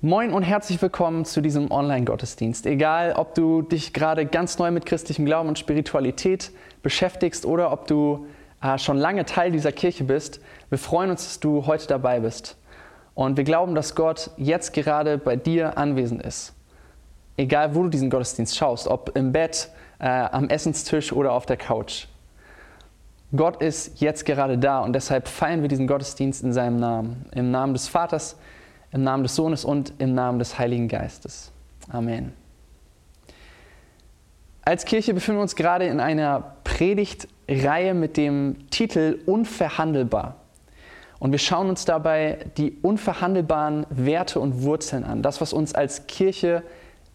Moin und herzlich willkommen zu diesem Online-Gottesdienst. Egal, ob du dich gerade ganz neu mit christlichem Glauben und Spiritualität beschäftigst oder ob du äh, schon lange Teil dieser Kirche bist, wir freuen uns, dass du heute dabei bist. Und wir glauben, dass Gott jetzt gerade bei dir anwesend ist. Egal, wo du diesen Gottesdienst schaust, ob im Bett, äh, am Essenstisch oder auf der Couch. Gott ist jetzt gerade da und deshalb feiern wir diesen Gottesdienst in seinem Namen. Im Namen des Vaters, im Namen des Sohnes und im Namen des Heiligen Geistes. Amen. Als Kirche befinden wir uns gerade in einer Predigtreihe mit dem Titel Unverhandelbar. Und wir schauen uns dabei die unverhandelbaren Werte und Wurzeln an, das, was uns als Kirche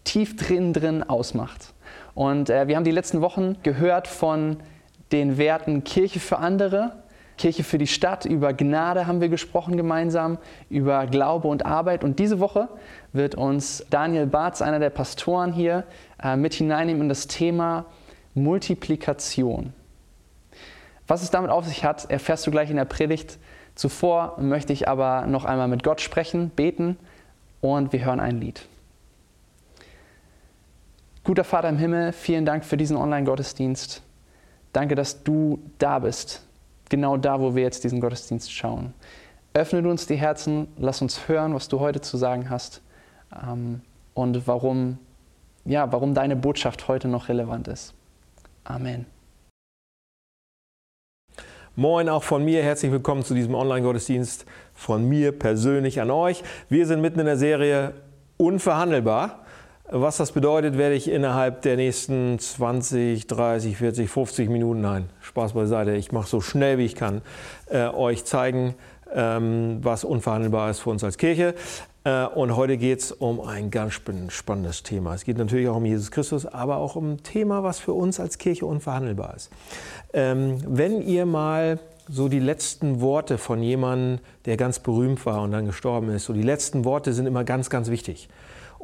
tief drin drin ausmacht. Und äh, wir haben die letzten Wochen gehört von den Werten Kirche für andere, Kirche für die Stadt, über Gnade haben wir gesprochen gemeinsam, über Glaube und Arbeit. Und diese Woche wird uns Daniel Barz, einer der Pastoren hier, äh, mit hineinnehmen in das Thema Multiplikation. Was es damit auf sich hat, erfährst du gleich in der Predigt. Zuvor möchte ich aber noch einmal mit Gott sprechen, beten und wir hören ein Lied. Guter Vater im Himmel, vielen Dank für diesen Online-Gottesdienst. Danke, dass du da bist, genau da, wo wir jetzt diesen Gottesdienst schauen. Öffne du uns die Herzen, lass uns hören, was du heute zu sagen hast ähm, und warum, ja, warum deine Botschaft heute noch relevant ist. Amen. Moin auch von mir, herzlich willkommen zu diesem Online-Gottesdienst von mir persönlich an euch. Wir sind mitten in der Serie Unverhandelbar. Was das bedeutet, werde ich innerhalb der nächsten 20, 30, 40, 50 Minuten, nein, Spaß beiseite, ich mache so schnell wie ich kann, äh, euch zeigen, ähm, was unverhandelbar ist für uns als Kirche. Äh, und heute geht es um ein ganz spannendes Thema. Es geht natürlich auch um Jesus Christus, aber auch um ein Thema, was für uns als Kirche unverhandelbar ist. Ähm, wenn ihr mal so die letzten Worte von jemandem, der ganz berühmt war und dann gestorben ist, so die letzten Worte sind immer ganz, ganz wichtig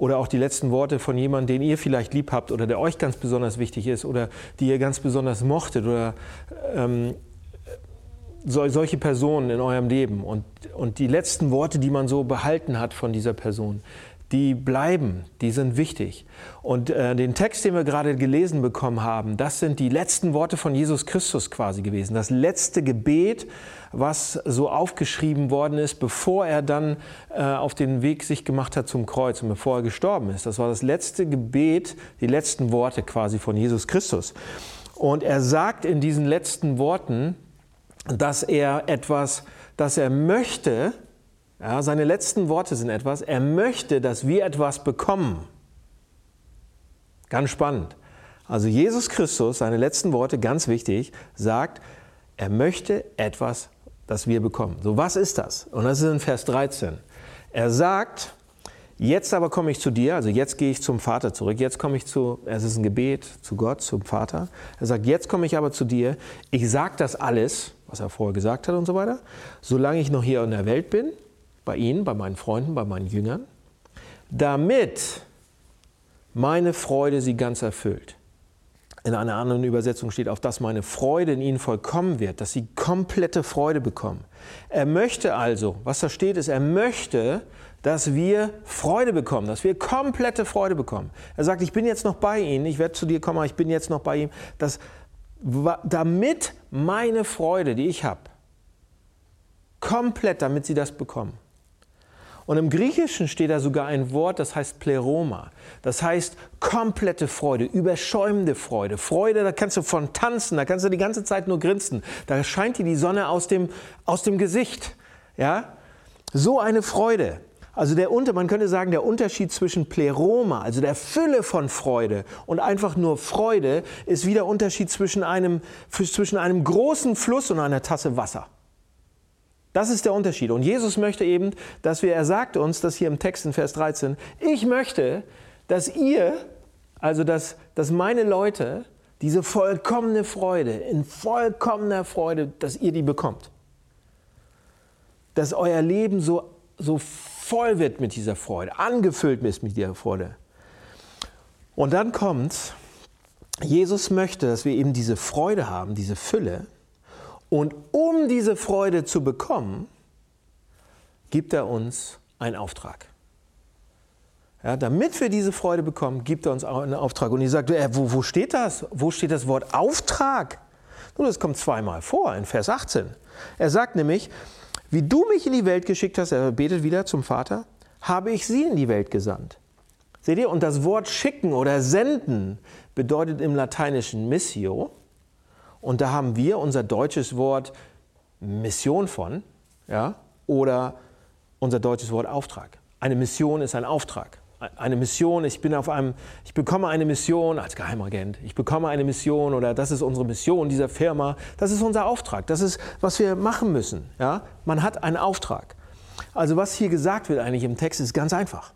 oder auch die letzten Worte von jemandem, den ihr vielleicht lieb habt oder der euch ganz besonders wichtig ist oder die ihr ganz besonders mochtet oder ähm, so, solche Personen in eurem Leben. Und, und die letzten Worte, die man so behalten hat von dieser Person, die bleiben, die sind wichtig. Und äh, den Text, den wir gerade gelesen bekommen haben, das sind die letzten Worte von Jesus Christus quasi gewesen. Das letzte Gebet, was so aufgeschrieben worden ist, bevor er dann äh, auf den Weg sich gemacht hat zum Kreuz und bevor er gestorben ist. Das war das letzte Gebet, die letzten Worte quasi von Jesus Christus. Und er sagt in diesen letzten Worten, dass er etwas, dass er möchte, ja, seine letzten Worte sind etwas, er möchte, dass wir etwas bekommen. Ganz spannend. Also Jesus Christus, seine letzten Worte, ganz wichtig, sagt, er möchte etwas das wir bekommen. So, was ist das? Und das ist in Vers 13. Er sagt, jetzt aber komme ich zu dir, also jetzt gehe ich zum Vater zurück, jetzt komme ich zu, es ist ein Gebet zu Gott, zum Vater. Er sagt, jetzt komme ich aber zu dir, ich sage das alles, was er vorher gesagt hat und so weiter, solange ich noch hier in der Welt bin, bei Ihnen, bei meinen Freunden, bei meinen Jüngern, damit meine Freude sie ganz erfüllt in einer anderen Übersetzung steht, auf dass meine Freude in ihnen vollkommen wird, dass sie komplette Freude bekommen. Er möchte also, was da steht, ist, er möchte, dass wir Freude bekommen, dass wir komplette Freude bekommen. Er sagt, ich bin jetzt noch bei Ihnen, ich werde zu dir kommen, aber ich bin jetzt noch bei ihm, dass, damit meine Freude, die ich habe, komplett, damit Sie das bekommen. Und im Griechischen steht da sogar ein Wort, das heißt Pleroma. Das heißt komplette Freude, überschäumende Freude. Freude, da kannst du von tanzen, da kannst du die ganze Zeit nur grinsen. Da scheint dir die Sonne aus dem, aus dem Gesicht. Ja? So eine Freude. Also der Unter, man könnte sagen, der Unterschied zwischen Pleroma, also der Fülle von Freude und einfach nur Freude, ist wie der Unterschied zwischen einem, zwischen einem großen Fluss und einer Tasse Wasser. Das ist der Unterschied. Und Jesus möchte eben, dass wir, er sagt uns, das hier im Text in Vers 13, ich möchte, dass ihr, also dass, dass meine Leute, diese vollkommene Freude, in vollkommener Freude, dass ihr die bekommt. Dass euer Leben so, so voll wird mit dieser Freude, angefüllt ist mit dieser Freude. Und dann kommt, Jesus möchte, dass wir eben diese Freude haben, diese Fülle, und um diese Freude zu bekommen, gibt er uns einen Auftrag. Ja, damit wir diese Freude bekommen, gibt er uns einen Auftrag. Und ihr sagt, äh, wo, wo steht das? Wo steht das Wort Auftrag? Nun, das kommt zweimal vor in Vers 18. Er sagt nämlich, wie du mich in die Welt geschickt hast, er betet wieder zum Vater, habe ich sie in die Welt gesandt. Seht ihr? Und das Wort schicken oder senden bedeutet im Lateinischen Missio. Und da haben wir unser deutsches Wort Mission von, ja, oder unser deutsches Wort Auftrag. Eine Mission ist ein Auftrag. Eine Mission, ich bin auf einem, ich bekomme eine Mission als Geheimagent, ich bekomme eine Mission oder das ist unsere Mission dieser Firma, das ist unser Auftrag, das ist, was wir machen müssen. Ja? Man hat einen Auftrag. Also was hier gesagt wird eigentlich im Text ist ganz einfach.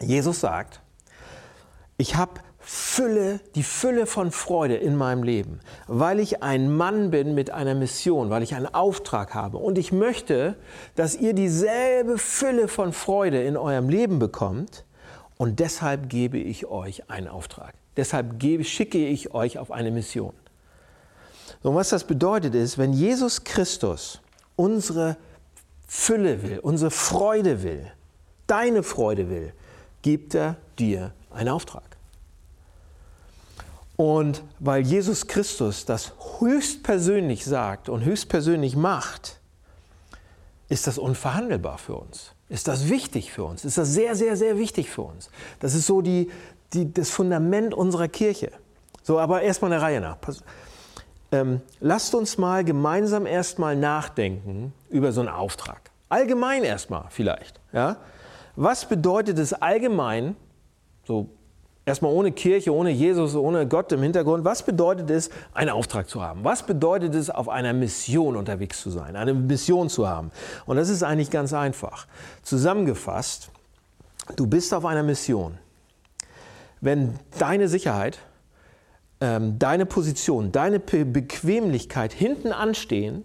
Jesus sagt, ich habe Fülle, die Fülle von Freude in meinem Leben, weil ich ein Mann bin mit einer Mission, weil ich einen Auftrag habe. Und ich möchte, dass ihr dieselbe Fülle von Freude in eurem Leben bekommt. Und deshalb gebe ich euch einen Auftrag. Deshalb gebe, schicke ich euch auf eine Mission. Und was das bedeutet ist, wenn Jesus Christus unsere Fülle will, unsere Freude will, deine Freude will, gibt er dir einen Auftrag. Und weil Jesus Christus das höchstpersönlich sagt und höchstpersönlich macht, ist das unverhandelbar für uns. Ist das wichtig für uns? Ist das sehr, sehr, sehr wichtig für uns? Das ist so die, die, das Fundament unserer Kirche. So, aber erstmal eine Reihe nach. Ähm, lasst uns mal gemeinsam erstmal nachdenken über so einen Auftrag. Allgemein erstmal vielleicht. Ja? Was bedeutet es allgemein, so erstmal ohne Kirche, ohne Jesus, ohne Gott im Hintergrund, was bedeutet es, einen Auftrag zu haben? Was bedeutet es, auf einer Mission unterwegs zu sein, eine Mission zu haben? Und das ist eigentlich ganz einfach. Zusammengefasst, du bist auf einer Mission. Wenn deine Sicherheit, ähm, deine Position, deine Bequemlichkeit hinten anstehen,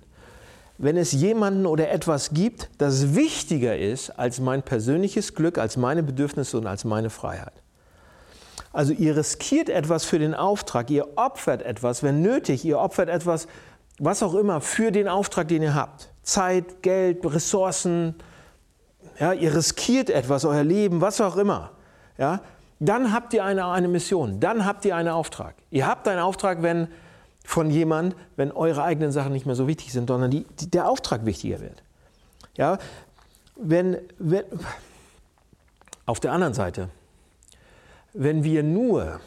wenn es jemanden oder etwas gibt, das wichtiger ist als mein persönliches Glück, als meine Bedürfnisse und als meine Freiheit. Also ihr riskiert etwas für den Auftrag, ihr opfert etwas, wenn nötig, ihr opfert etwas, was auch immer, für den Auftrag, den ihr habt. Zeit, Geld, Ressourcen, ja, ihr riskiert etwas, euer Leben, was auch immer. Ja, dann habt ihr eine, eine Mission, dann habt ihr einen Auftrag. Ihr habt einen Auftrag, wenn von jemand, wenn eure eigenen Sachen nicht mehr so wichtig sind, sondern die, die, der Auftrag wichtiger wird. Ja, wenn, wenn, auf der anderen Seite, wenn wir nur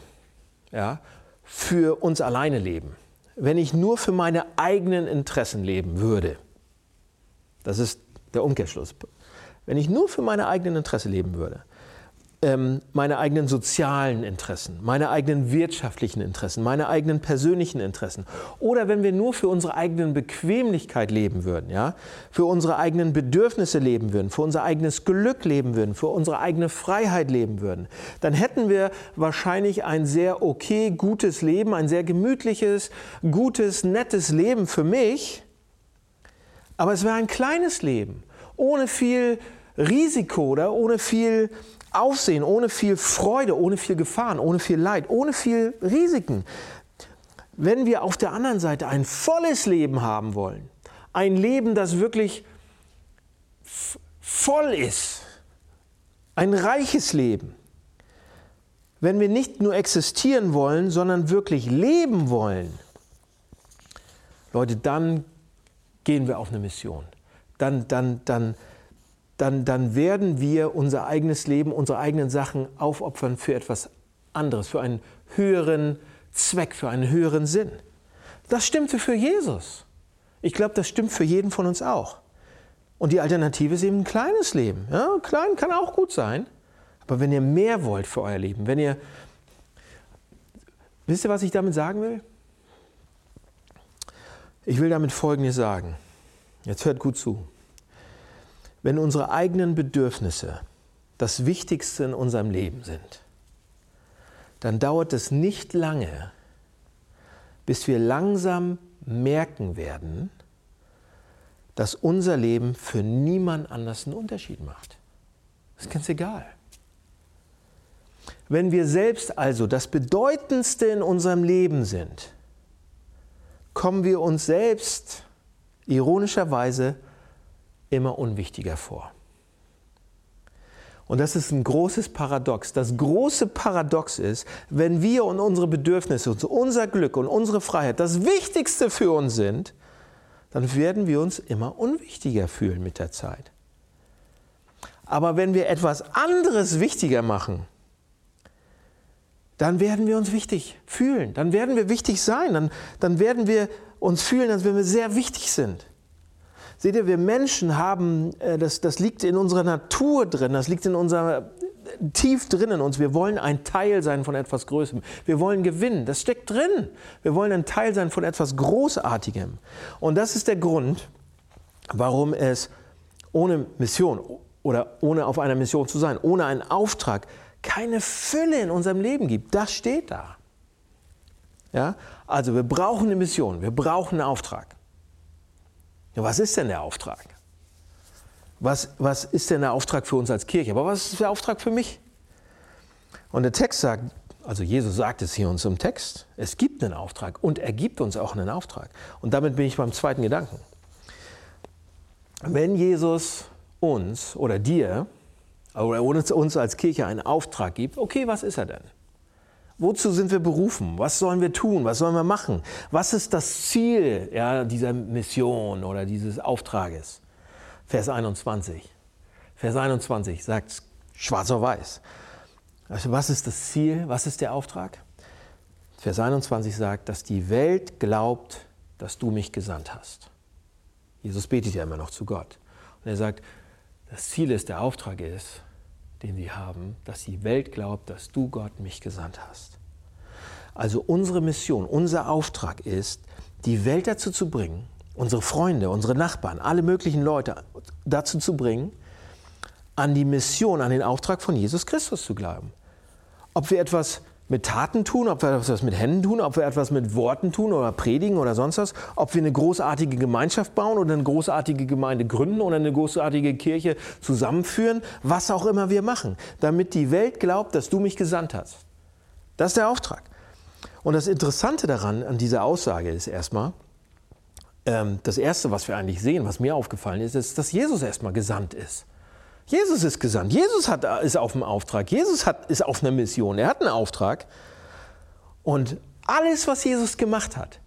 ja, für uns alleine leben, wenn ich nur für meine eigenen Interessen leben würde, das ist der Umkehrschluss, wenn ich nur für meine eigenen Interessen leben würde, ähm, meine eigenen sozialen Interessen, meine eigenen wirtschaftlichen Interessen, meine eigenen persönlichen Interessen. Oder wenn wir nur für unsere eigenen Bequemlichkeit leben würden, ja, für unsere eigenen Bedürfnisse leben würden, für unser eigenes Glück leben würden, für unsere eigene Freiheit leben würden, dann hätten wir wahrscheinlich ein sehr okay, gutes Leben, ein sehr gemütliches, gutes, nettes Leben für mich. Aber es wäre ein kleines Leben, ohne viel Risiko oder ohne viel Aufsehen, ohne viel Freude, ohne viel Gefahren, ohne viel Leid, ohne viel Risiken. Wenn wir auf der anderen Seite ein volles Leben haben wollen, ein Leben, das wirklich voll ist, ein reiches Leben, wenn wir nicht nur existieren wollen, sondern wirklich leben wollen, Leute, dann gehen wir auf eine Mission. Dann, dann, dann, dann, dann werden wir unser eigenes Leben, unsere eigenen Sachen aufopfern für etwas anderes, für einen höheren Zweck, für einen höheren Sinn. Das stimmte für Jesus. Ich glaube, das stimmt für jeden von uns auch. Und die Alternative ist eben ein kleines Leben. Ja, klein kann auch gut sein. Aber wenn ihr mehr wollt für euer Leben, wenn ihr... Wisst ihr, was ich damit sagen will? Ich will damit Folgendes sagen. Jetzt hört gut zu. Wenn unsere eigenen Bedürfnisse das Wichtigste in unserem Leben sind, dann dauert es nicht lange, bis wir langsam merken werden, dass unser Leben für niemand anders einen Unterschied macht. Das ist ganz egal. Wenn wir selbst also das Bedeutendste in unserem Leben sind, kommen wir uns selbst ironischerweise immer unwichtiger vor. Und das ist ein großes Paradox. Das große Paradox ist, wenn wir und unsere Bedürfnisse, unser Glück und unsere Freiheit das Wichtigste für uns sind, dann werden wir uns immer unwichtiger fühlen mit der Zeit. Aber wenn wir etwas anderes wichtiger machen, dann werden wir uns wichtig fühlen, dann werden wir wichtig sein, dann, dann werden wir uns fühlen, als wenn wir sehr wichtig sind. Seht ihr, wir Menschen haben, äh, das, das liegt in unserer Natur drin, das liegt in unserer tief drin in uns. Wir wollen ein Teil sein von etwas Größerem. Wir wollen gewinnen. Das steckt drin. Wir wollen ein Teil sein von etwas Großartigem. Und das ist der Grund, warum es ohne Mission oder ohne auf einer Mission zu sein, ohne einen Auftrag, keine Fülle in unserem Leben gibt. Das steht da. Ja? Also wir brauchen eine Mission, wir brauchen einen Auftrag. Ja, was ist denn der Auftrag? Was, was ist denn der Auftrag für uns als Kirche? Aber was ist der Auftrag für mich? Und der Text sagt, also Jesus sagt es hier uns im Text, es gibt einen Auftrag und er gibt uns auch einen Auftrag. Und damit bin ich beim zweiten Gedanken. Wenn Jesus uns oder dir oder uns als Kirche einen Auftrag gibt, okay, was ist er denn? Wozu sind wir berufen? Was sollen wir tun? Was sollen wir machen? Was ist das Ziel ja, dieser Mission oder dieses Auftrages? Vers 21. Vers 21 sagt schwarz auf weiß. Also was ist das Ziel? Was ist der Auftrag? Vers 21 sagt, dass die Welt glaubt, dass du mich gesandt hast. Jesus betet ja immer noch zu Gott. Und er sagt, das Ziel ist, der Auftrag ist, den sie haben, dass die Welt glaubt, dass du Gott mich gesandt hast. Also unsere Mission, unser Auftrag ist, die Welt dazu zu bringen, unsere Freunde, unsere Nachbarn, alle möglichen Leute dazu zu bringen, an die Mission, an den Auftrag von Jesus Christus zu glauben. Ob wir etwas mit Taten tun, ob wir etwas mit Händen tun, ob wir etwas mit Worten tun oder predigen oder sonst was, ob wir eine großartige Gemeinschaft bauen oder eine großartige Gemeinde gründen oder eine großartige Kirche zusammenführen, was auch immer wir machen, damit die Welt glaubt, dass du mich gesandt hast. Das ist der Auftrag. Und das Interessante daran, an dieser Aussage ist erstmal, ähm, das Erste, was wir eigentlich sehen, was mir aufgefallen ist, ist, dass Jesus erstmal gesandt ist. Jesus ist gesandt. Jesus hat, ist auf dem Auftrag. Jesus hat, ist auf einer Mission. Er hat einen Auftrag. Und alles, was Jesus gemacht hat,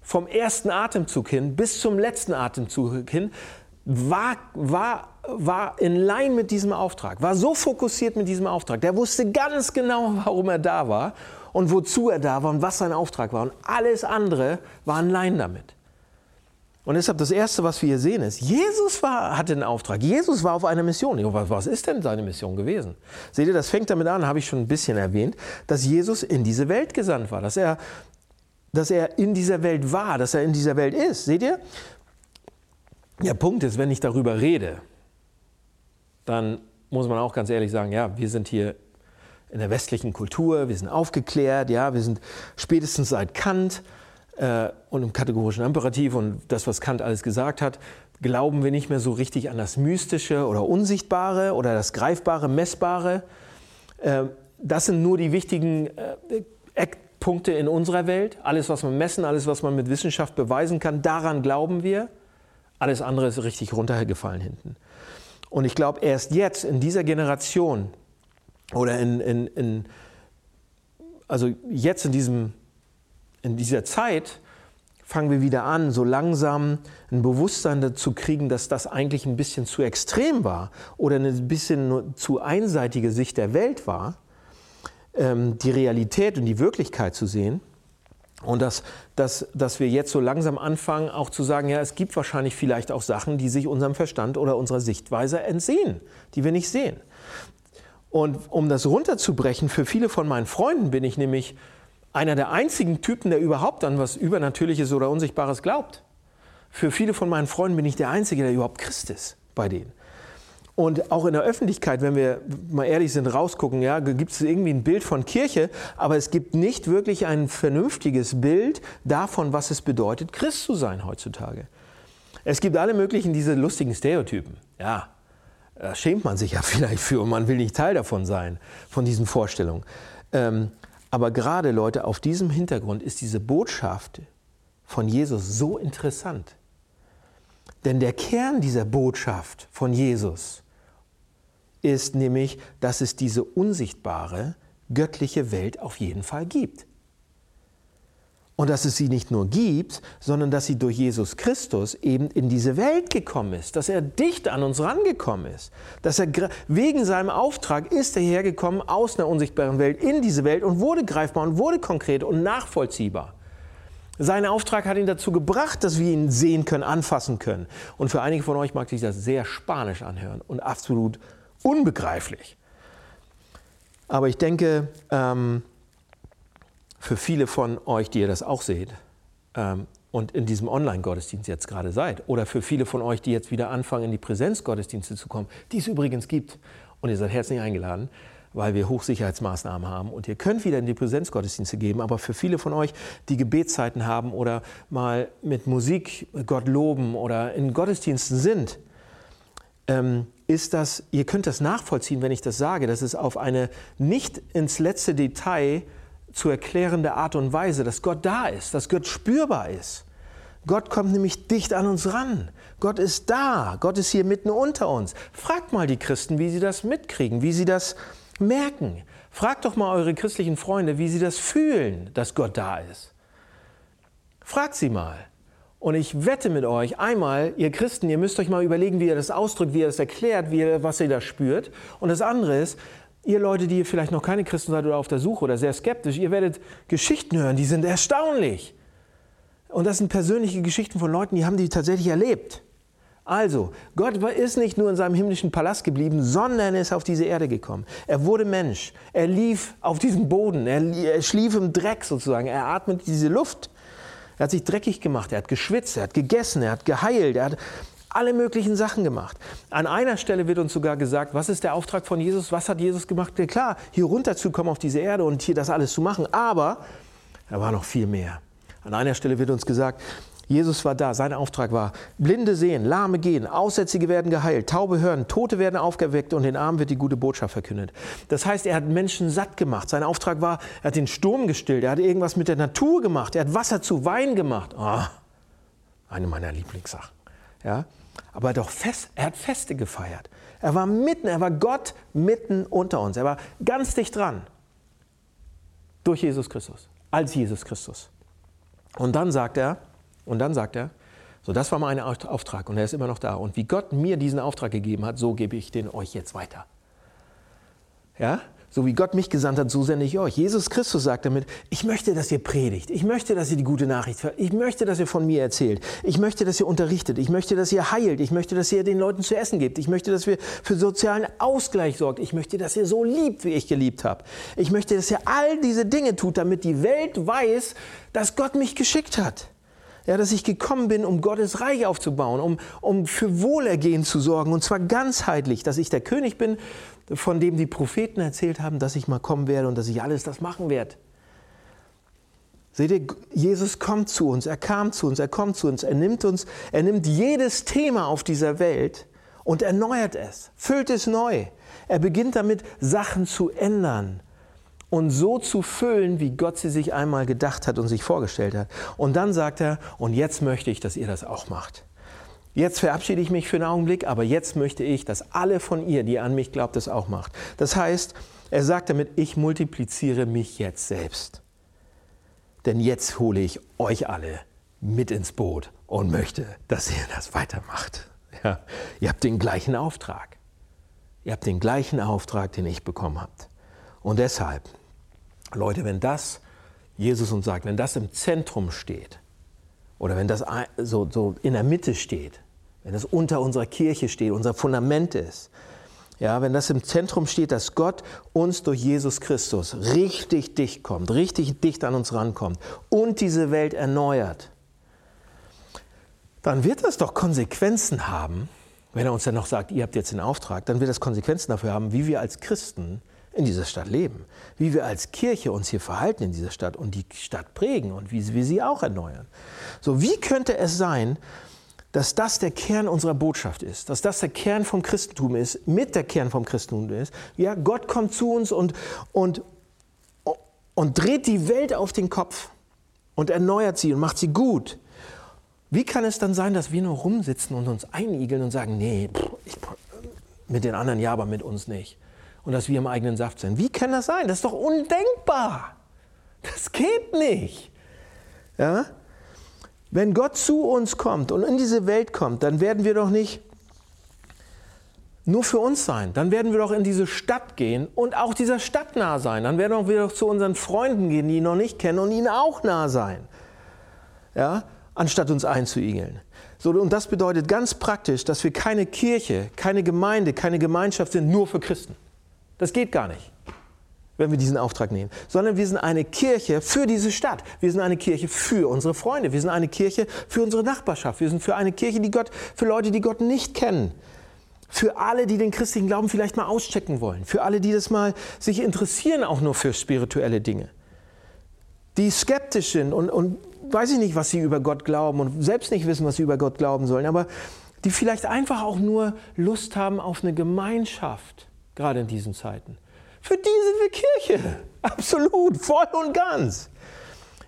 vom ersten Atemzug hin bis zum letzten Atemzug hin, war, war, war in Line mit diesem Auftrag, war so fokussiert mit diesem Auftrag. Der wusste ganz genau, warum er da war und wozu er da war und was sein Auftrag war. Und alles andere war in Line damit. Und deshalb das Erste, was wir hier sehen, ist, Jesus war, hatte einen Auftrag. Jesus war auf einer Mission. Was ist denn seine Mission gewesen? Seht ihr, das fängt damit an, habe ich schon ein bisschen erwähnt, dass Jesus in diese Welt gesandt war, dass er, dass er in dieser Welt war, dass er in dieser Welt ist. Seht ihr? Der Punkt ist, wenn ich darüber rede, dann muss man auch ganz ehrlich sagen, ja, wir sind hier in der westlichen Kultur, wir sind aufgeklärt, ja, wir sind spätestens seit Kant und im kategorischen Imperativ und das, was Kant alles gesagt hat, glauben wir nicht mehr so richtig an das Mystische oder Unsichtbare oder das Greifbare, Messbare. Äh, das sind nur die wichtigen äh, Eckpunkte in unserer Welt. Alles, was man messen, alles, was man mit Wissenschaft beweisen kann, daran glauben wir. Alles andere ist richtig runtergefallen hinten. Und ich glaube, erst jetzt in dieser Generation oder in, in, in also jetzt in diesem in dieser Zeit fangen wir wieder an, so langsam ein Bewusstsein dazu kriegen, dass das eigentlich ein bisschen zu extrem war oder eine bisschen zu einseitige Sicht der Welt war, ähm, die Realität und die Wirklichkeit zu sehen. Und dass, dass, dass wir jetzt so langsam anfangen, auch zu sagen, ja, es gibt wahrscheinlich vielleicht auch Sachen, die sich unserem Verstand oder unserer Sichtweise entziehen, die wir nicht sehen. Und um das runterzubrechen, für viele von meinen Freunden bin ich nämlich einer der einzigen Typen, der überhaupt an was Übernatürliches oder Unsichtbares glaubt. Für viele von meinen Freunden bin ich der Einzige, der überhaupt Christ ist bei denen. Und auch in der Öffentlichkeit, wenn wir mal ehrlich sind, rausgucken, ja, gibt es irgendwie ein Bild von Kirche, aber es gibt nicht wirklich ein vernünftiges Bild davon, was es bedeutet, Christ zu sein heutzutage. Es gibt alle möglichen diese lustigen Stereotypen. Ja, da schämt man sich ja vielleicht für und man will nicht Teil davon sein, von diesen Vorstellungen. Ähm, aber gerade Leute, auf diesem Hintergrund ist diese Botschaft von Jesus so interessant. Denn der Kern dieser Botschaft von Jesus ist nämlich, dass es diese unsichtbare, göttliche Welt auf jeden Fall gibt. Und dass es sie nicht nur gibt, sondern dass sie durch Jesus Christus eben in diese Welt gekommen ist, dass er dicht an uns rangekommen ist, dass er wegen seinem Auftrag ist er hergekommen aus einer unsichtbaren Welt in diese Welt und wurde greifbar und wurde konkret und nachvollziehbar. Sein Auftrag hat ihn dazu gebracht, dass wir ihn sehen können, anfassen können. Und für einige von euch mag sich das sehr spanisch anhören und absolut unbegreiflich. Aber ich denke, ähm, für viele von euch, die ihr das auch seht ähm, und in diesem Online-Gottesdienst jetzt gerade seid, oder für viele von euch, die jetzt wieder anfangen, in die Präsenzgottesdienste zu kommen, die es übrigens gibt, und ihr seid herzlich eingeladen, weil wir Hochsicherheitsmaßnahmen haben. Und ihr könnt wieder in die Präsenzgottesdienste geben, aber für viele von euch, die Gebetszeiten haben oder mal mit Musik Gott loben oder in Gottesdiensten sind, ähm, ist das, ihr könnt das nachvollziehen, wenn ich das sage, dass es auf eine nicht ins letzte Detail zu erklärende Art und Weise, dass Gott da ist, dass Gott spürbar ist. Gott kommt nämlich dicht an uns ran. Gott ist da. Gott ist hier mitten unter uns. Fragt mal die Christen, wie sie das mitkriegen, wie sie das merken. Fragt doch mal eure christlichen Freunde, wie sie das fühlen, dass Gott da ist. Fragt sie mal. Und ich wette mit euch, einmal, ihr Christen, ihr müsst euch mal überlegen, wie ihr das ausdrückt, wie ihr das erklärt, wie ihr, was ihr da spürt. Und das andere ist, Ihr Leute, die vielleicht noch keine Christen seid oder auf der Suche oder sehr skeptisch, ihr werdet Geschichten hören, die sind erstaunlich. Und das sind persönliche Geschichten von Leuten, die haben die tatsächlich erlebt. Also, Gott ist nicht nur in seinem himmlischen Palast geblieben, sondern er ist auf diese Erde gekommen. Er wurde Mensch. Er lief auf diesem Boden. Er, er schlief im Dreck sozusagen. Er atmete diese Luft. Er hat sich dreckig gemacht. Er hat geschwitzt. Er hat gegessen. Er hat geheilt. Er hat alle möglichen Sachen gemacht. An einer Stelle wird uns sogar gesagt, was ist der Auftrag von Jesus? Was hat Jesus gemacht? Ja, klar, hier runterzukommen auf diese Erde und hier das alles zu machen. Aber da war noch viel mehr. An einer Stelle wird uns gesagt, Jesus war da, sein Auftrag war, Blinde sehen, Lahme gehen, Aussätzige werden geheilt, Taube hören, Tote werden aufgeweckt und den Armen wird die gute Botschaft verkündet. Das heißt, er hat Menschen satt gemacht. Sein Auftrag war, er hat den Sturm gestillt, er hat irgendwas mit der Natur gemacht, er hat Wasser zu Wein gemacht. Oh, eine meiner Lieblingssachen. Ja? Aber doch fest, er hat Feste gefeiert. Er war mitten, er war Gott mitten unter uns. Er war ganz dicht dran. Durch Jesus Christus, als Jesus Christus. Und dann sagt er, und dann sagt er, so das war mein Auftrag und er ist immer noch da. Und wie Gott mir diesen Auftrag gegeben hat, so gebe ich den euch jetzt weiter. Ja? So wie Gott mich gesandt hat, so sende ich euch. Jesus Christus sagt damit, ich möchte, dass ihr predigt. Ich möchte, dass ihr die gute Nachricht hört. Ich möchte, dass ihr von mir erzählt. Ich möchte, dass ihr unterrichtet. Ich möchte, dass ihr heilt. Ich möchte, dass ihr den Leuten zu essen gebt. Ich möchte, dass ihr für sozialen Ausgleich sorgt. Ich möchte, dass ihr so liebt, wie ich geliebt habe. Ich möchte, dass ihr all diese Dinge tut, damit die Welt weiß, dass Gott mich geschickt hat. Ja, dass ich gekommen bin, um Gottes Reich aufzubauen, um, um für Wohlergehen zu sorgen, und zwar ganzheitlich, dass ich der König bin, von dem die Propheten erzählt haben, dass ich mal kommen werde und dass ich alles das machen werde. Seht ihr, Jesus kommt zu uns, er kam zu uns, er kommt zu uns, er nimmt uns, er nimmt jedes Thema auf dieser Welt und erneuert es, füllt es neu. Er beginnt damit, Sachen zu ändern und so zu füllen, wie Gott sie sich einmal gedacht hat und sich vorgestellt hat. Und dann sagt er, und jetzt möchte ich, dass ihr das auch macht. Jetzt verabschiede ich mich für einen Augenblick, aber jetzt möchte ich, dass alle von ihr, die an mich glaubt, das auch macht. Das heißt, er sagt damit, ich multipliziere mich jetzt selbst. Denn jetzt hole ich euch alle mit ins Boot und möchte, dass ihr das weitermacht. Ja, ihr habt den gleichen Auftrag. Ihr habt den gleichen Auftrag, den ich bekommen habt. Und deshalb, Leute, wenn das Jesus uns sagt, wenn das im Zentrum steht, oder wenn das so, so in der Mitte steht, wenn das unter unserer Kirche steht, unser Fundament ist, ja, wenn das im Zentrum steht, dass Gott uns durch Jesus Christus richtig dicht kommt, richtig dicht an uns rankommt und diese Welt erneuert, dann wird das doch Konsequenzen haben, wenn er uns dann noch sagt, ihr habt jetzt den Auftrag, dann wird das Konsequenzen dafür haben, wie wir als Christen in dieser Stadt leben, wie wir als Kirche uns hier verhalten in dieser Stadt und die Stadt prägen und wie wir sie auch erneuern. So, wie könnte es sein, dass das der Kern unserer Botschaft ist, dass das der Kern vom Christentum ist, mit der Kern vom Christentum ist? Ja, Gott kommt zu uns und, und, und dreht die Welt auf den Kopf und erneuert sie und macht sie gut. Wie kann es dann sein, dass wir nur rumsitzen und uns einigeln und sagen, nee, ich, mit den anderen ja, aber mit uns nicht. Und dass wir im eigenen Saft sind. Wie kann das sein? Das ist doch undenkbar. Das geht nicht. Ja? Wenn Gott zu uns kommt und in diese Welt kommt, dann werden wir doch nicht nur für uns sein. Dann werden wir doch in diese Stadt gehen und auch dieser Stadt nah sein. Dann werden wir doch zu unseren Freunden gehen, die ihn noch nicht kennen und ihnen auch nah sein. Ja? Anstatt uns einzuigeln. So, und das bedeutet ganz praktisch, dass wir keine Kirche, keine Gemeinde, keine Gemeinschaft sind nur für Christen. Das geht gar nicht, wenn wir diesen Auftrag nehmen. Sondern wir sind eine Kirche für diese Stadt. Wir sind eine Kirche für unsere Freunde. Wir sind eine Kirche für unsere Nachbarschaft. Wir sind für eine Kirche, die Gott, für Leute, die Gott nicht kennen. Für alle, die den christlichen Glauben vielleicht mal auschecken wollen. Für alle, die das mal sich interessieren, auch nur für spirituelle Dinge. Die skeptisch sind und, und weiß ich nicht, was sie über Gott glauben und selbst nicht wissen, was sie über Gott glauben sollen, aber die vielleicht einfach auch nur Lust haben auf eine Gemeinschaft, gerade in diesen Zeiten. Für die sind wir Kirche. Absolut, voll und ganz.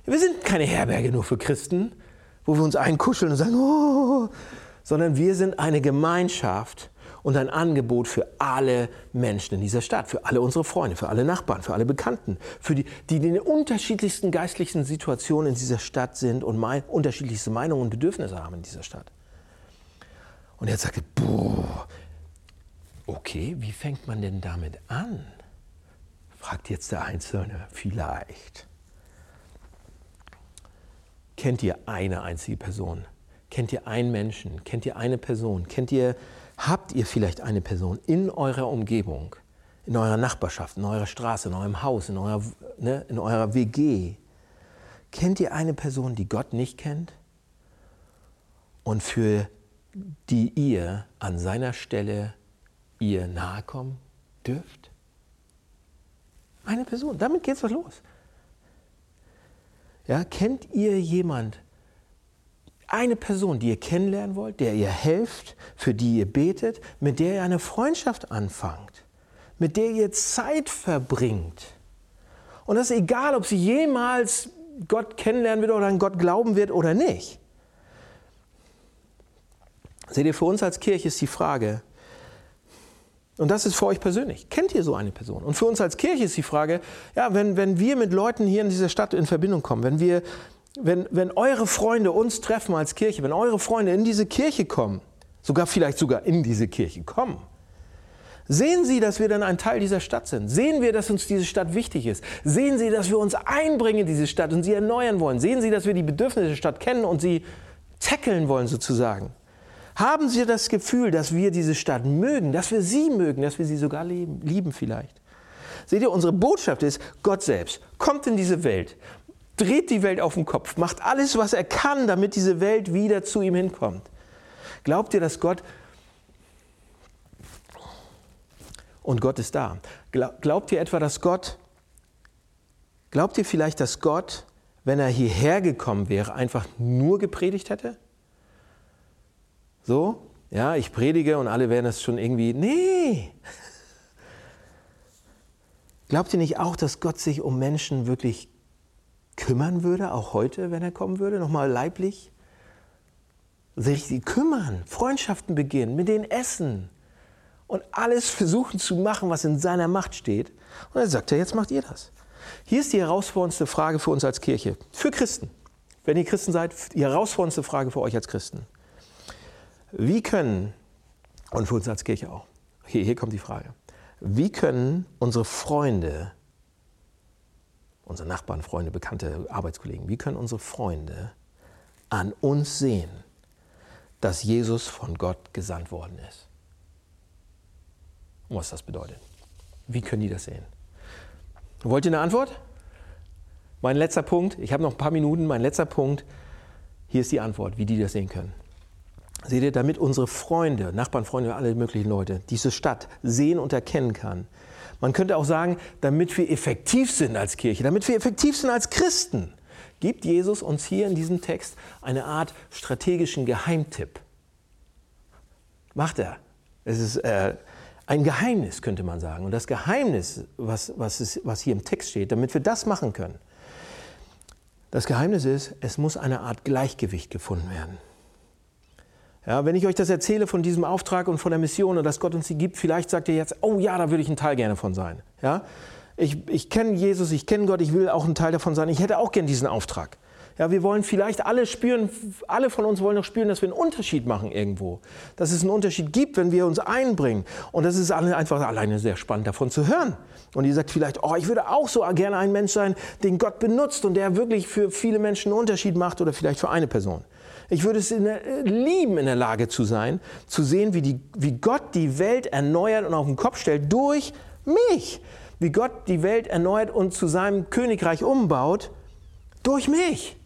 Wir sind keine Herberge nur für Christen, wo wir uns einkuscheln und sagen, oh, sondern wir sind eine Gemeinschaft, und ein Angebot für alle Menschen in dieser Stadt, für alle unsere Freunde, für alle Nachbarn, für alle Bekannten, für die, die in den unterschiedlichsten geistlichen Situationen in dieser Stadt sind und mein, unterschiedlichste Meinungen und Bedürfnisse haben in dieser Stadt. Und er sagte, boah, okay, wie fängt man denn damit an? Fragt jetzt der Einzelne vielleicht. Kennt ihr eine einzige Person? Kennt ihr einen Menschen? Kennt ihr eine Person? Kennt ihr Habt ihr vielleicht eine Person in eurer Umgebung, in eurer Nachbarschaft, in eurer Straße, in eurem Haus, in eurer, ne, in eurer WG? Kennt ihr eine Person, die Gott nicht kennt und für die ihr an seiner Stelle ihr nahe kommen dürft? Eine Person, damit geht's was los. Ja, kennt ihr jemand, eine Person, die ihr kennenlernen wollt, der ihr helft, für die ihr betet, mit der ihr eine Freundschaft anfangt, mit der ihr Zeit verbringt. Und das ist egal, ob sie jemals Gott kennenlernen wird oder an Gott glauben wird oder nicht. Seht ihr, für uns als Kirche ist die Frage, und das ist für euch persönlich, kennt ihr so eine Person? Und für uns als Kirche ist die Frage, ja, wenn, wenn wir mit Leuten hier in dieser Stadt in Verbindung kommen, wenn wir wenn, wenn eure Freunde uns treffen als Kirche, wenn eure Freunde in diese Kirche kommen, sogar vielleicht sogar in diese Kirche kommen, Sehen Sie, dass wir dann ein Teil dieser Stadt sind? Sehen wir, dass uns diese Stadt wichtig ist? Sehen Sie, dass wir uns einbringen in diese Stadt und sie erneuern wollen? Sehen Sie, dass wir die Bedürfnisse der Stadt kennen und sie tackeln wollen sozusagen? Haben Sie das Gefühl, dass wir diese Stadt mögen, dass wir sie mögen, dass wir sie sogar lieben, lieben vielleicht? Seht ihr, unsere Botschaft ist, Gott selbst kommt in diese Welt, dreht die Welt auf den Kopf, macht alles, was er kann, damit diese Welt wieder zu ihm hinkommt. Glaubt ihr, dass Gott und Gott ist da? Glaubt ihr etwa, dass Gott, glaubt ihr vielleicht, dass Gott, wenn er hierher gekommen wäre, einfach nur gepredigt hätte? So, ja, ich predige und alle werden es schon irgendwie, nee. Glaubt ihr nicht auch, dass Gott sich um Menschen wirklich kümmern würde, auch heute, wenn er kommen würde, nochmal leiblich? Sich sie kümmern, Freundschaften beginnen, mit denen essen und alles versuchen zu machen, was in seiner Macht steht. Und dann sagt er, jetzt macht ihr das. Hier ist die herausforderndste Frage für uns als Kirche, für Christen. Wenn ihr Christen seid, die herausforderndste Frage für euch als Christen. Wie können, und für uns als Kirche auch, hier, hier kommt die Frage, wie können unsere Freunde unsere Nachbarn, Freunde, Bekannte, Arbeitskollegen, wie können unsere Freunde an uns sehen, dass Jesus von Gott gesandt worden ist? Und was das bedeutet. Wie können die das sehen? Wollt ihr eine Antwort? Mein letzter Punkt, ich habe noch ein paar Minuten, mein letzter Punkt, hier ist die Antwort, wie die das sehen können. Seht ihr, damit unsere Freunde, Nachbarn, Freunde, alle möglichen Leute diese Stadt sehen und erkennen kann, man könnte auch sagen, damit wir effektiv sind als Kirche, damit wir effektiv sind als Christen, gibt Jesus uns hier in diesem Text eine Art strategischen Geheimtipp. Macht er. Es ist äh, ein Geheimnis, könnte man sagen. Und das Geheimnis, was, was, ist, was hier im Text steht, damit wir das machen können, das Geheimnis ist, es muss eine Art Gleichgewicht gefunden werden. Ja, wenn ich euch das erzähle von diesem Auftrag und von der Mission und dass Gott uns sie gibt, vielleicht sagt ihr jetzt, oh ja, da würde ich ein Teil gerne von sein. Ja? Ich, ich kenne Jesus, ich kenne Gott, ich will auch ein Teil davon sein. Ich hätte auch gern diesen Auftrag. Ja, wir wollen vielleicht alle spüren, alle von uns wollen noch spüren, dass wir einen Unterschied machen irgendwo. Dass es einen Unterschied gibt, wenn wir uns einbringen. Und das ist einfach alleine sehr spannend davon zu hören. Und ihr sagt vielleicht, oh, ich würde auch so gerne ein Mensch sein, den Gott benutzt und der wirklich für viele Menschen einen Unterschied macht oder vielleicht für eine Person. Ich würde es in der, lieben, in der Lage zu sein, zu sehen, wie, die, wie Gott die Welt erneuert und auf den Kopf stellt durch mich. Wie Gott die Welt erneuert und zu seinem Königreich umbaut durch mich.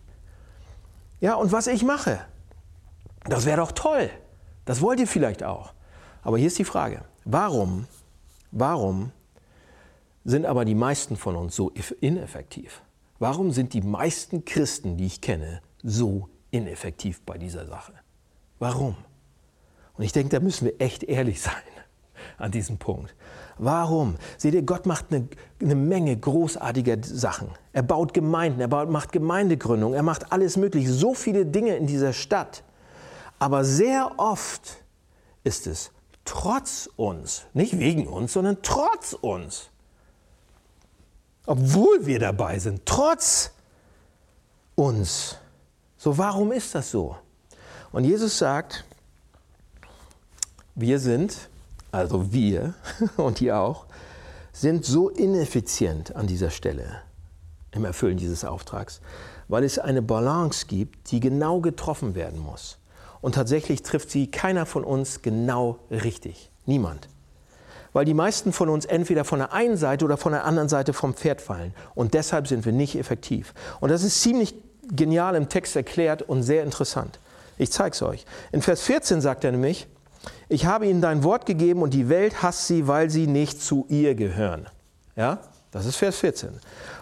Ja, und was ich mache, das wäre doch toll. Das wollt ihr vielleicht auch. Aber hier ist die Frage, warum, warum sind aber die meisten von uns so ineffektiv? Warum sind die meisten Christen, die ich kenne, so ineffektiv bei dieser Sache? Warum? Und ich denke, da müssen wir echt ehrlich sein an diesem Punkt. Warum? Seht ihr, Gott macht eine, eine, Menge großartiger Sachen. Er baut Gemeinden, er baut, macht Gemeindegründung, er macht alles Mögliche, so viele Dinge in dieser Stadt. Aber sehr oft ist es trotz uns, nicht wegen uns, sondern trotz uns. Obwohl wir dabei sind, trotz uns. So, warum ist das so? Und Jesus sagt, wir sind also wir und ihr auch, sind so ineffizient an dieser Stelle im Erfüllen dieses Auftrags, weil es eine Balance gibt, die genau getroffen werden muss. Und tatsächlich trifft sie keiner von uns genau richtig. Niemand. Weil die meisten von uns entweder von der einen Seite oder von der anderen Seite vom Pferd fallen. Und deshalb sind wir nicht effektiv. Und das ist ziemlich genial im Text erklärt und sehr interessant. Ich zeige es euch. In Vers 14 sagt er nämlich, ich habe ihnen dein Wort gegeben und die Welt hasst sie, weil sie nicht zu ihr gehören. Ja, das ist Vers 14.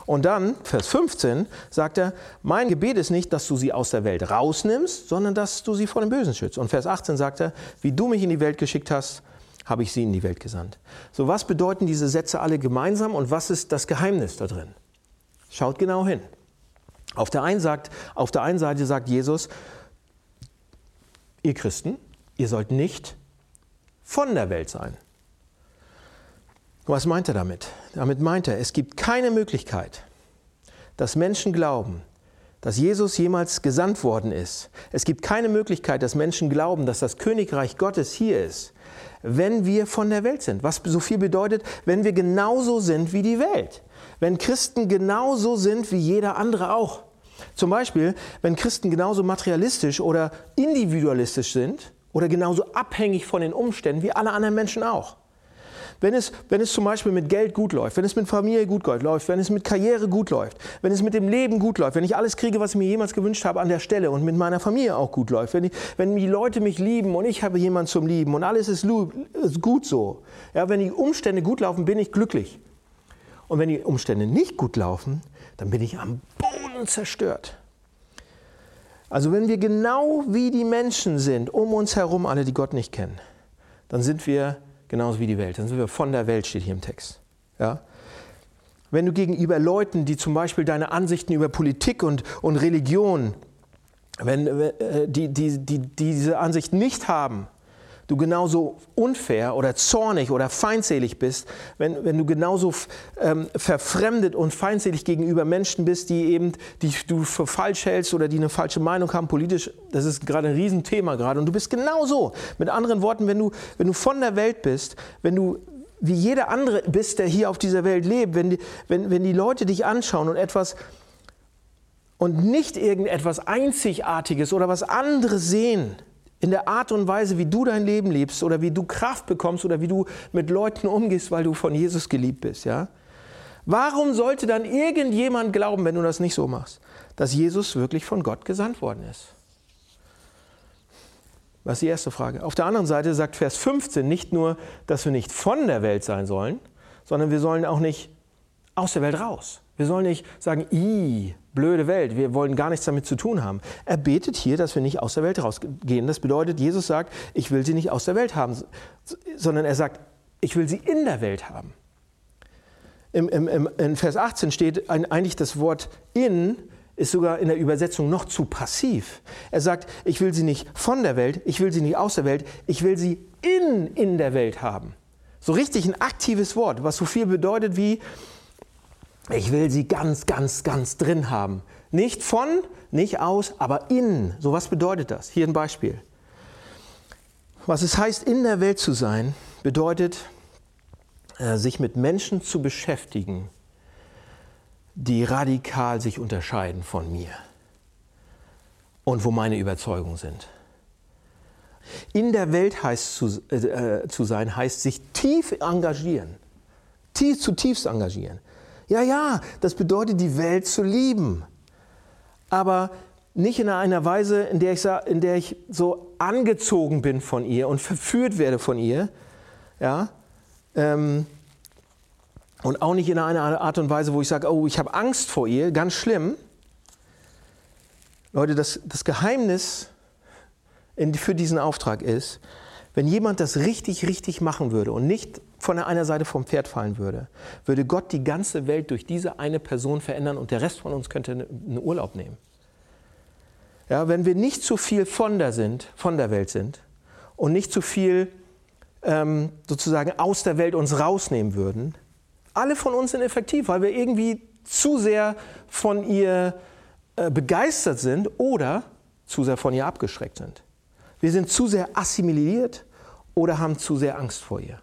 Und dann, Vers 15, sagt er, mein Gebet ist nicht, dass du sie aus der Welt rausnimmst, sondern dass du sie vor dem Bösen schützt. Und Vers 18 sagt er, wie du mich in die Welt geschickt hast, habe ich sie in die Welt gesandt. So, was bedeuten diese Sätze alle gemeinsam und was ist das Geheimnis da drin? Schaut genau hin. Auf der einen, sagt, auf der einen Seite sagt Jesus, ihr Christen, ihr sollt nicht von der Welt sein. Was meint er damit? Damit meint er, es gibt keine Möglichkeit, dass Menschen glauben, dass Jesus jemals gesandt worden ist. Es gibt keine Möglichkeit, dass Menschen glauben, dass das Königreich Gottes hier ist, wenn wir von der Welt sind. Was so viel bedeutet, wenn wir genauso sind wie die Welt. Wenn Christen genauso sind wie jeder andere auch. Zum Beispiel, wenn Christen genauso materialistisch oder individualistisch sind, oder genauso abhängig von den Umständen wie alle anderen Menschen auch. Wenn es, wenn es zum Beispiel mit Geld gut läuft, wenn es mit Familie gut läuft, wenn es mit Karriere gut läuft, wenn es mit dem Leben gut läuft, wenn ich alles kriege, was ich mir jemals gewünscht habe an der Stelle und mit meiner Familie auch gut läuft, wenn, ich, wenn die Leute mich lieben und ich habe jemanden zum Lieben und alles ist, ist gut so, ja, wenn die Umstände gut laufen, bin ich glücklich. Und wenn die Umstände nicht gut laufen, dann bin ich am Boden zerstört. Also wenn wir genau wie die Menschen sind, um uns herum, alle, die Gott nicht kennen, dann sind wir genauso wie die Welt. Dann sind wir von der Welt, steht hier im Text. Ja? Wenn du gegenüber Leuten, die zum Beispiel deine Ansichten über Politik und, und Religion, wenn, äh, die, die, die, die diese Ansicht nicht haben, du genauso unfair oder zornig oder feindselig bist, wenn, wenn du genauso ähm, verfremdet und feindselig gegenüber Menschen bist, die eben, die du für falsch hältst oder die eine falsche Meinung haben politisch, das ist gerade ein Riesenthema gerade und du bist genauso. Mit anderen Worten, wenn du, wenn du von der Welt bist, wenn du wie jeder andere bist, der hier auf dieser Welt lebt, wenn die, wenn, wenn die Leute dich anschauen und etwas und nicht irgendetwas Einzigartiges oder was anderes sehen, in der Art und Weise, wie du dein Leben lebst oder wie du Kraft bekommst oder wie du mit Leuten umgehst, weil du von Jesus geliebt bist, ja? Warum sollte dann irgendjemand glauben, wenn du das nicht so machst, dass Jesus wirklich von Gott gesandt worden ist? Das ist die erste Frage. Auf der anderen Seite sagt Vers 15 nicht nur, dass wir nicht von der Welt sein sollen, sondern wir sollen auch nicht aus der Welt raus. Wir sollen nicht sagen, i, blöde Welt, wir wollen gar nichts damit zu tun haben. Er betet hier, dass wir nicht aus der Welt rausgehen. Das bedeutet, Jesus sagt, ich will sie nicht aus der Welt haben, sondern er sagt, ich will sie in der Welt haben. Im, im, im, in Vers 18 steht eigentlich das Wort in ist sogar in der Übersetzung noch zu passiv. Er sagt, ich will sie nicht von der Welt, ich will sie nicht aus der Welt, ich will sie in, in der Welt haben. So richtig ein aktives Wort, was so viel bedeutet wie, ich will sie ganz, ganz, ganz drin haben. Nicht von, nicht aus, aber in. So was bedeutet das? Hier ein Beispiel. Was es heißt, in der Welt zu sein, bedeutet, äh, sich mit Menschen zu beschäftigen, die radikal sich unterscheiden von mir und wo meine Überzeugungen sind. In der Welt heißt zu, äh, zu sein, heißt sich tief engagieren, tief, zutiefst engagieren. Ja, ja, das bedeutet, die Welt zu lieben, aber nicht in einer Weise, in der ich, in der ich so angezogen bin von ihr und verführt werde von ihr, ja, ähm, und auch nicht in einer Art und Weise, wo ich sage, oh, ich habe Angst vor ihr, ganz schlimm. Leute, das, das Geheimnis in, für diesen Auftrag ist, wenn jemand das richtig, richtig machen würde und nicht von einer Seite vom Pferd fallen würde, würde Gott die ganze Welt durch diese eine Person verändern und der Rest von uns könnte einen Urlaub nehmen. Ja, wenn wir nicht zu viel von der, sind, von der Welt sind und nicht zu viel ähm, sozusagen aus der Welt uns rausnehmen würden, alle von uns sind effektiv, weil wir irgendwie zu sehr von ihr äh, begeistert sind oder zu sehr von ihr abgeschreckt sind. Wir sind zu sehr assimiliert oder haben zu sehr Angst vor ihr.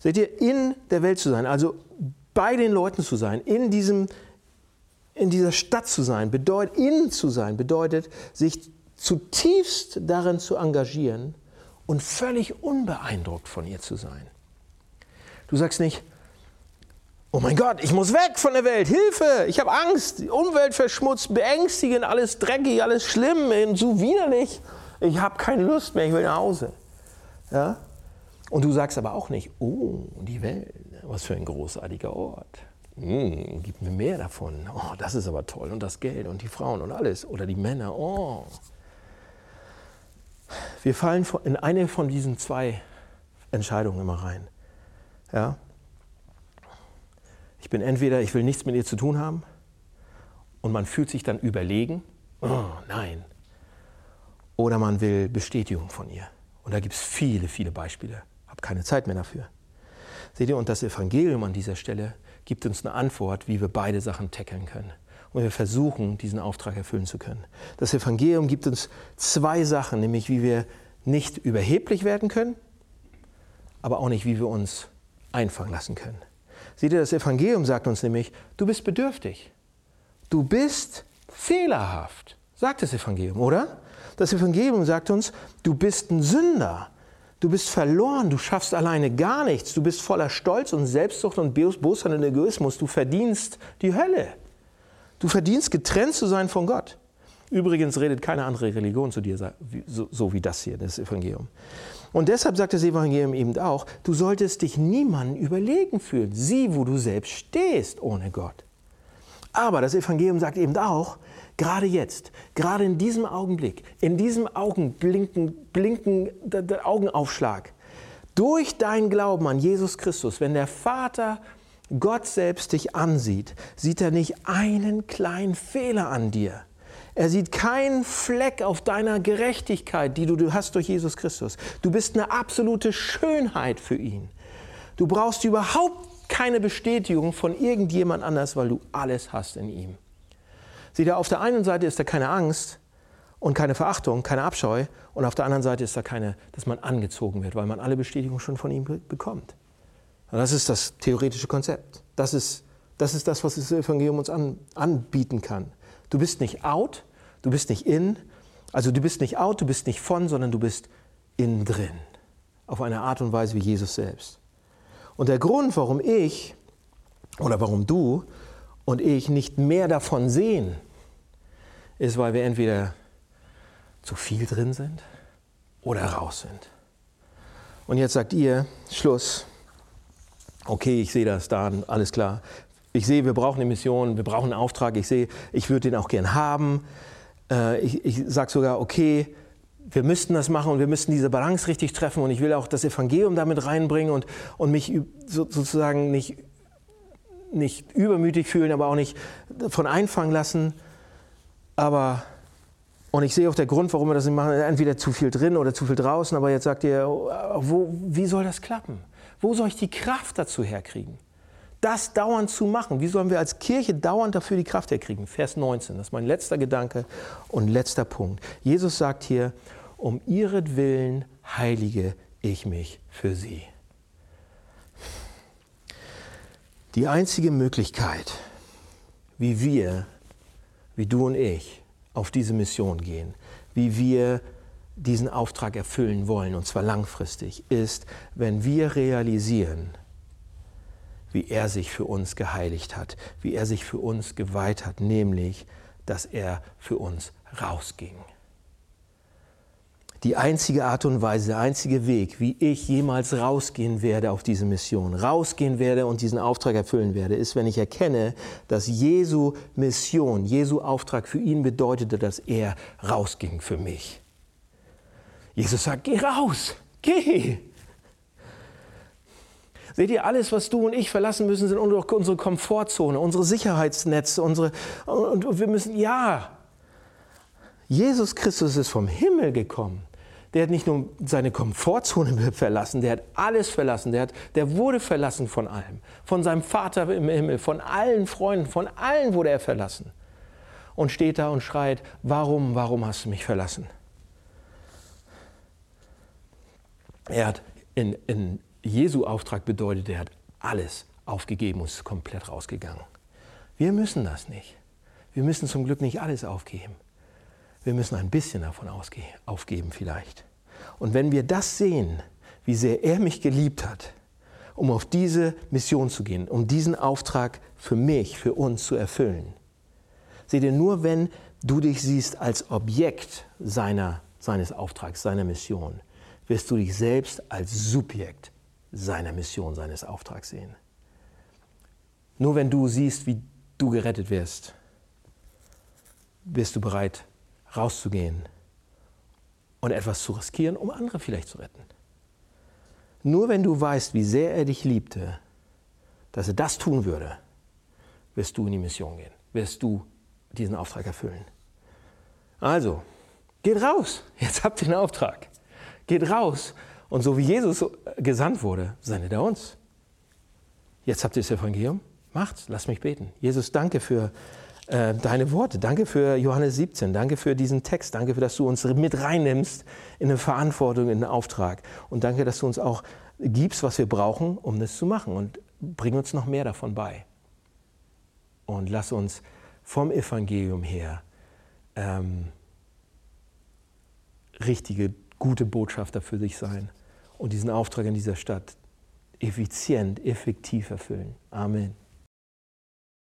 Seht ihr, in der Welt zu sein, also bei den Leuten zu sein, in, diesem, in dieser Stadt zu sein, bedeutet, in zu sein, bedeutet, sich zutiefst darin zu engagieren und völlig unbeeindruckt von ihr zu sein. Du sagst nicht, Oh mein Gott, ich muss weg von der Welt, Hilfe, ich habe Angst, die Umwelt verschmutzt, beängstigend, alles dreckig, alles schlimm, so widerlich. Ich habe keine Lust mehr, ich will nach Hause. Ja? Und du sagst aber auch nicht, oh, die Welt, was für ein großartiger Ort. Hm, gib mir mehr davon. Oh, das ist aber toll. Und das Geld und die Frauen und alles. Oder die Männer. Oh. Wir fallen in eine von diesen zwei Entscheidungen immer rein. Ja? Ich bin entweder, ich will nichts mit ihr zu tun haben und man fühlt sich dann überlegen, oh nein. Oder man will Bestätigung von ihr. Und da gibt es viele, viele Beispiele. Ich habe keine Zeit mehr dafür. Seht ihr, und das Evangelium an dieser Stelle gibt uns eine Antwort, wie wir beide Sachen tackeln können. Und wir versuchen, diesen Auftrag erfüllen zu können. Das Evangelium gibt uns zwei Sachen, nämlich wie wir nicht überheblich werden können, aber auch nicht, wie wir uns einfangen lassen können. Seht ihr, das Evangelium sagt uns nämlich, du bist bedürftig. Du bist fehlerhaft, sagt das Evangelium, oder? Das Evangelium sagt uns, du bist ein Sünder. Du bist verloren, du schaffst alleine gar nichts. Du bist voller Stolz und Selbstsucht und Bosheit und Egoismus. Du verdienst die Hölle. Du verdienst getrennt zu sein von Gott. Übrigens redet keine andere Religion zu dir so, wie das hier, das Evangelium. Und deshalb sagt das Evangelium eben auch, du solltest dich niemandem überlegen fühlen. Sieh, wo du selbst stehst ohne Gott. Aber das Evangelium sagt eben auch, gerade jetzt, gerade in diesem Augenblick, in diesem Augenblinken, blinken, Augenaufschlag, durch dein Glauben an Jesus Christus, wenn der Vater Gott selbst dich ansieht, sieht er nicht einen kleinen Fehler an dir er sieht keinen Fleck auf deiner Gerechtigkeit, die du hast durch Jesus Christus. Du bist eine absolute Schönheit für ihn. Du brauchst überhaupt keine Bestätigung von irgendjemand anders, weil du alles hast in ihm. Sieh da, auf der einen Seite ist da keine Angst und keine Verachtung, keine Abscheu, und auf der anderen Seite ist da keine, dass man angezogen wird, weil man alle Bestätigung schon von ihm bekommt. Das ist das theoretische Konzept. Das ist das, ist das was das Evangelium uns an, anbieten kann. Du bist nicht out, du bist nicht in, also du bist nicht out, du bist nicht von, sondern du bist innen drin. Auf eine Art und Weise wie Jesus selbst. Und der Grund, warum ich oder warum du und ich nicht mehr davon sehen, ist, weil wir entweder zu viel drin sind oder raus sind. Und jetzt sagt ihr, Schluss, okay, ich sehe das da, alles klar. Ich sehe, wir brauchen eine Mission, wir brauchen einen Auftrag. Ich sehe, ich würde den auch gern haben. Äh, ich ich sage sogar, okay, wir müssten das machen und wir müssten diese Balance richtig treffen und ich will auch das Evangelium damit reinbringen und, und mich so, sozusagen nicht, nicht übermütig fühlen, aber auch nicht von einfangen lassen. Aber, und ich sehe auch der Grund, warum wir das nicht machen, entweder zu viel drin oder zu viel draußen, aber jetzt sagt ihr, wo, wie soll das klappen? Wo soll ich die Kraft dazu herkriegen? Das dauernd zu machen. Wie sollen wir als Kirche dauernd dafür die Kraft herkriegen? Vers 19, das ist mein letzter Gedanke und letzter Punkt. Jesus sagt hier, um ihretwillen heilige ich mich für sie. Die einzige Möglichkeit, wie wir, wie du und ich, auf diese Mission gehen, wie wir diesen Auftrag erfüllen wollen, und zwar langfristig, ist, wenn wir realisieren, wie er sich für uns geheiligt hat, wie er sich für uns geweiht hat, nämlich, dass er für uns rausging die einzige Art und Weise, der einzige Weg, wie ich jemals rausgehen werde auf diese Mission, rausgehen werde und diesen Auftrag erfüllen werde, ist, wenn ich erkenne, dass Jesu Mission, Jesu Auftrag für ihn bedeutete, dass er rausging für mich. Jesus sagt, geh raus, geh. Seht ihr, alles, was du und ich verlassen müssen, sind unsere Komfortzone, unsere Sicherheitsnetze, unsere, und wir müssen, ja, Jesus Christus ist vom Himmel gekommen der hat nicht nur seine Komfortzone verlassen, der hat alles verlassen, der, hat, der wurde verlassen von allem, von seinem Vater im Himmel, von allen Freunden, von allen wurde er verlassen. Und steht da und schreit, warum, warum hast du mich verlassen? Er hat in, in Jesu Auftrag bedeutet, er hat alles aufgegeben und ist komplett rausgegangen. Wir müssen das nicht. Wir müssen zum Glück nicht alles aufgeben. Wir müssen ein bisschen davon aufgeben vielleicht. Und wenn wir das sehen, wie sehr er mich geliebt hat, um auf diese Mission zu gehen, um diesen Auftrag für mich, für uns zu erfüllen. Seht ihr, nur wenn du dich siehst als Objekt seiner, seines Auftrags, seiner Mission, wirst du dich selbst als Subjekt seiner Mission, seines Auftrags sehen. Nur wenn du siehst, wie du gerettet wirst, wirst du bereit, rauszugehen und etwas zu riskieren, um andere vielleicht zu retten. Nur wenn du weißt, wie sehr er dich liebte, dass er das tun würde, wirst du in die Mission gehen, wirst du diesen Auftrag erfüllen. Also, geht raus, jetzt habt ihr den Auftrag. Geht raus und so wie Jesus gesandt wurde, sendet er uns. Jetzt habt ihr das Evangelium, macht's, lasst mich beten. Jesus, danke für äh, deine Worte. Danke für Johannes 17. Danke für diesen Text. Danke, für, dass du uns mit reinnimmst in eine Verantwortung, in einen Auftrag. Und danke, dass du uns auch gibst, was wir brauchen, um das zu machen. Und bring uns noch mehr davon bei. Und lass uns vom Evangelium her ähm, richtige, gute Botschafter für dich sein und diesen Auftrag in dieser Stadt effizient, effektiv erfüllen. Amen.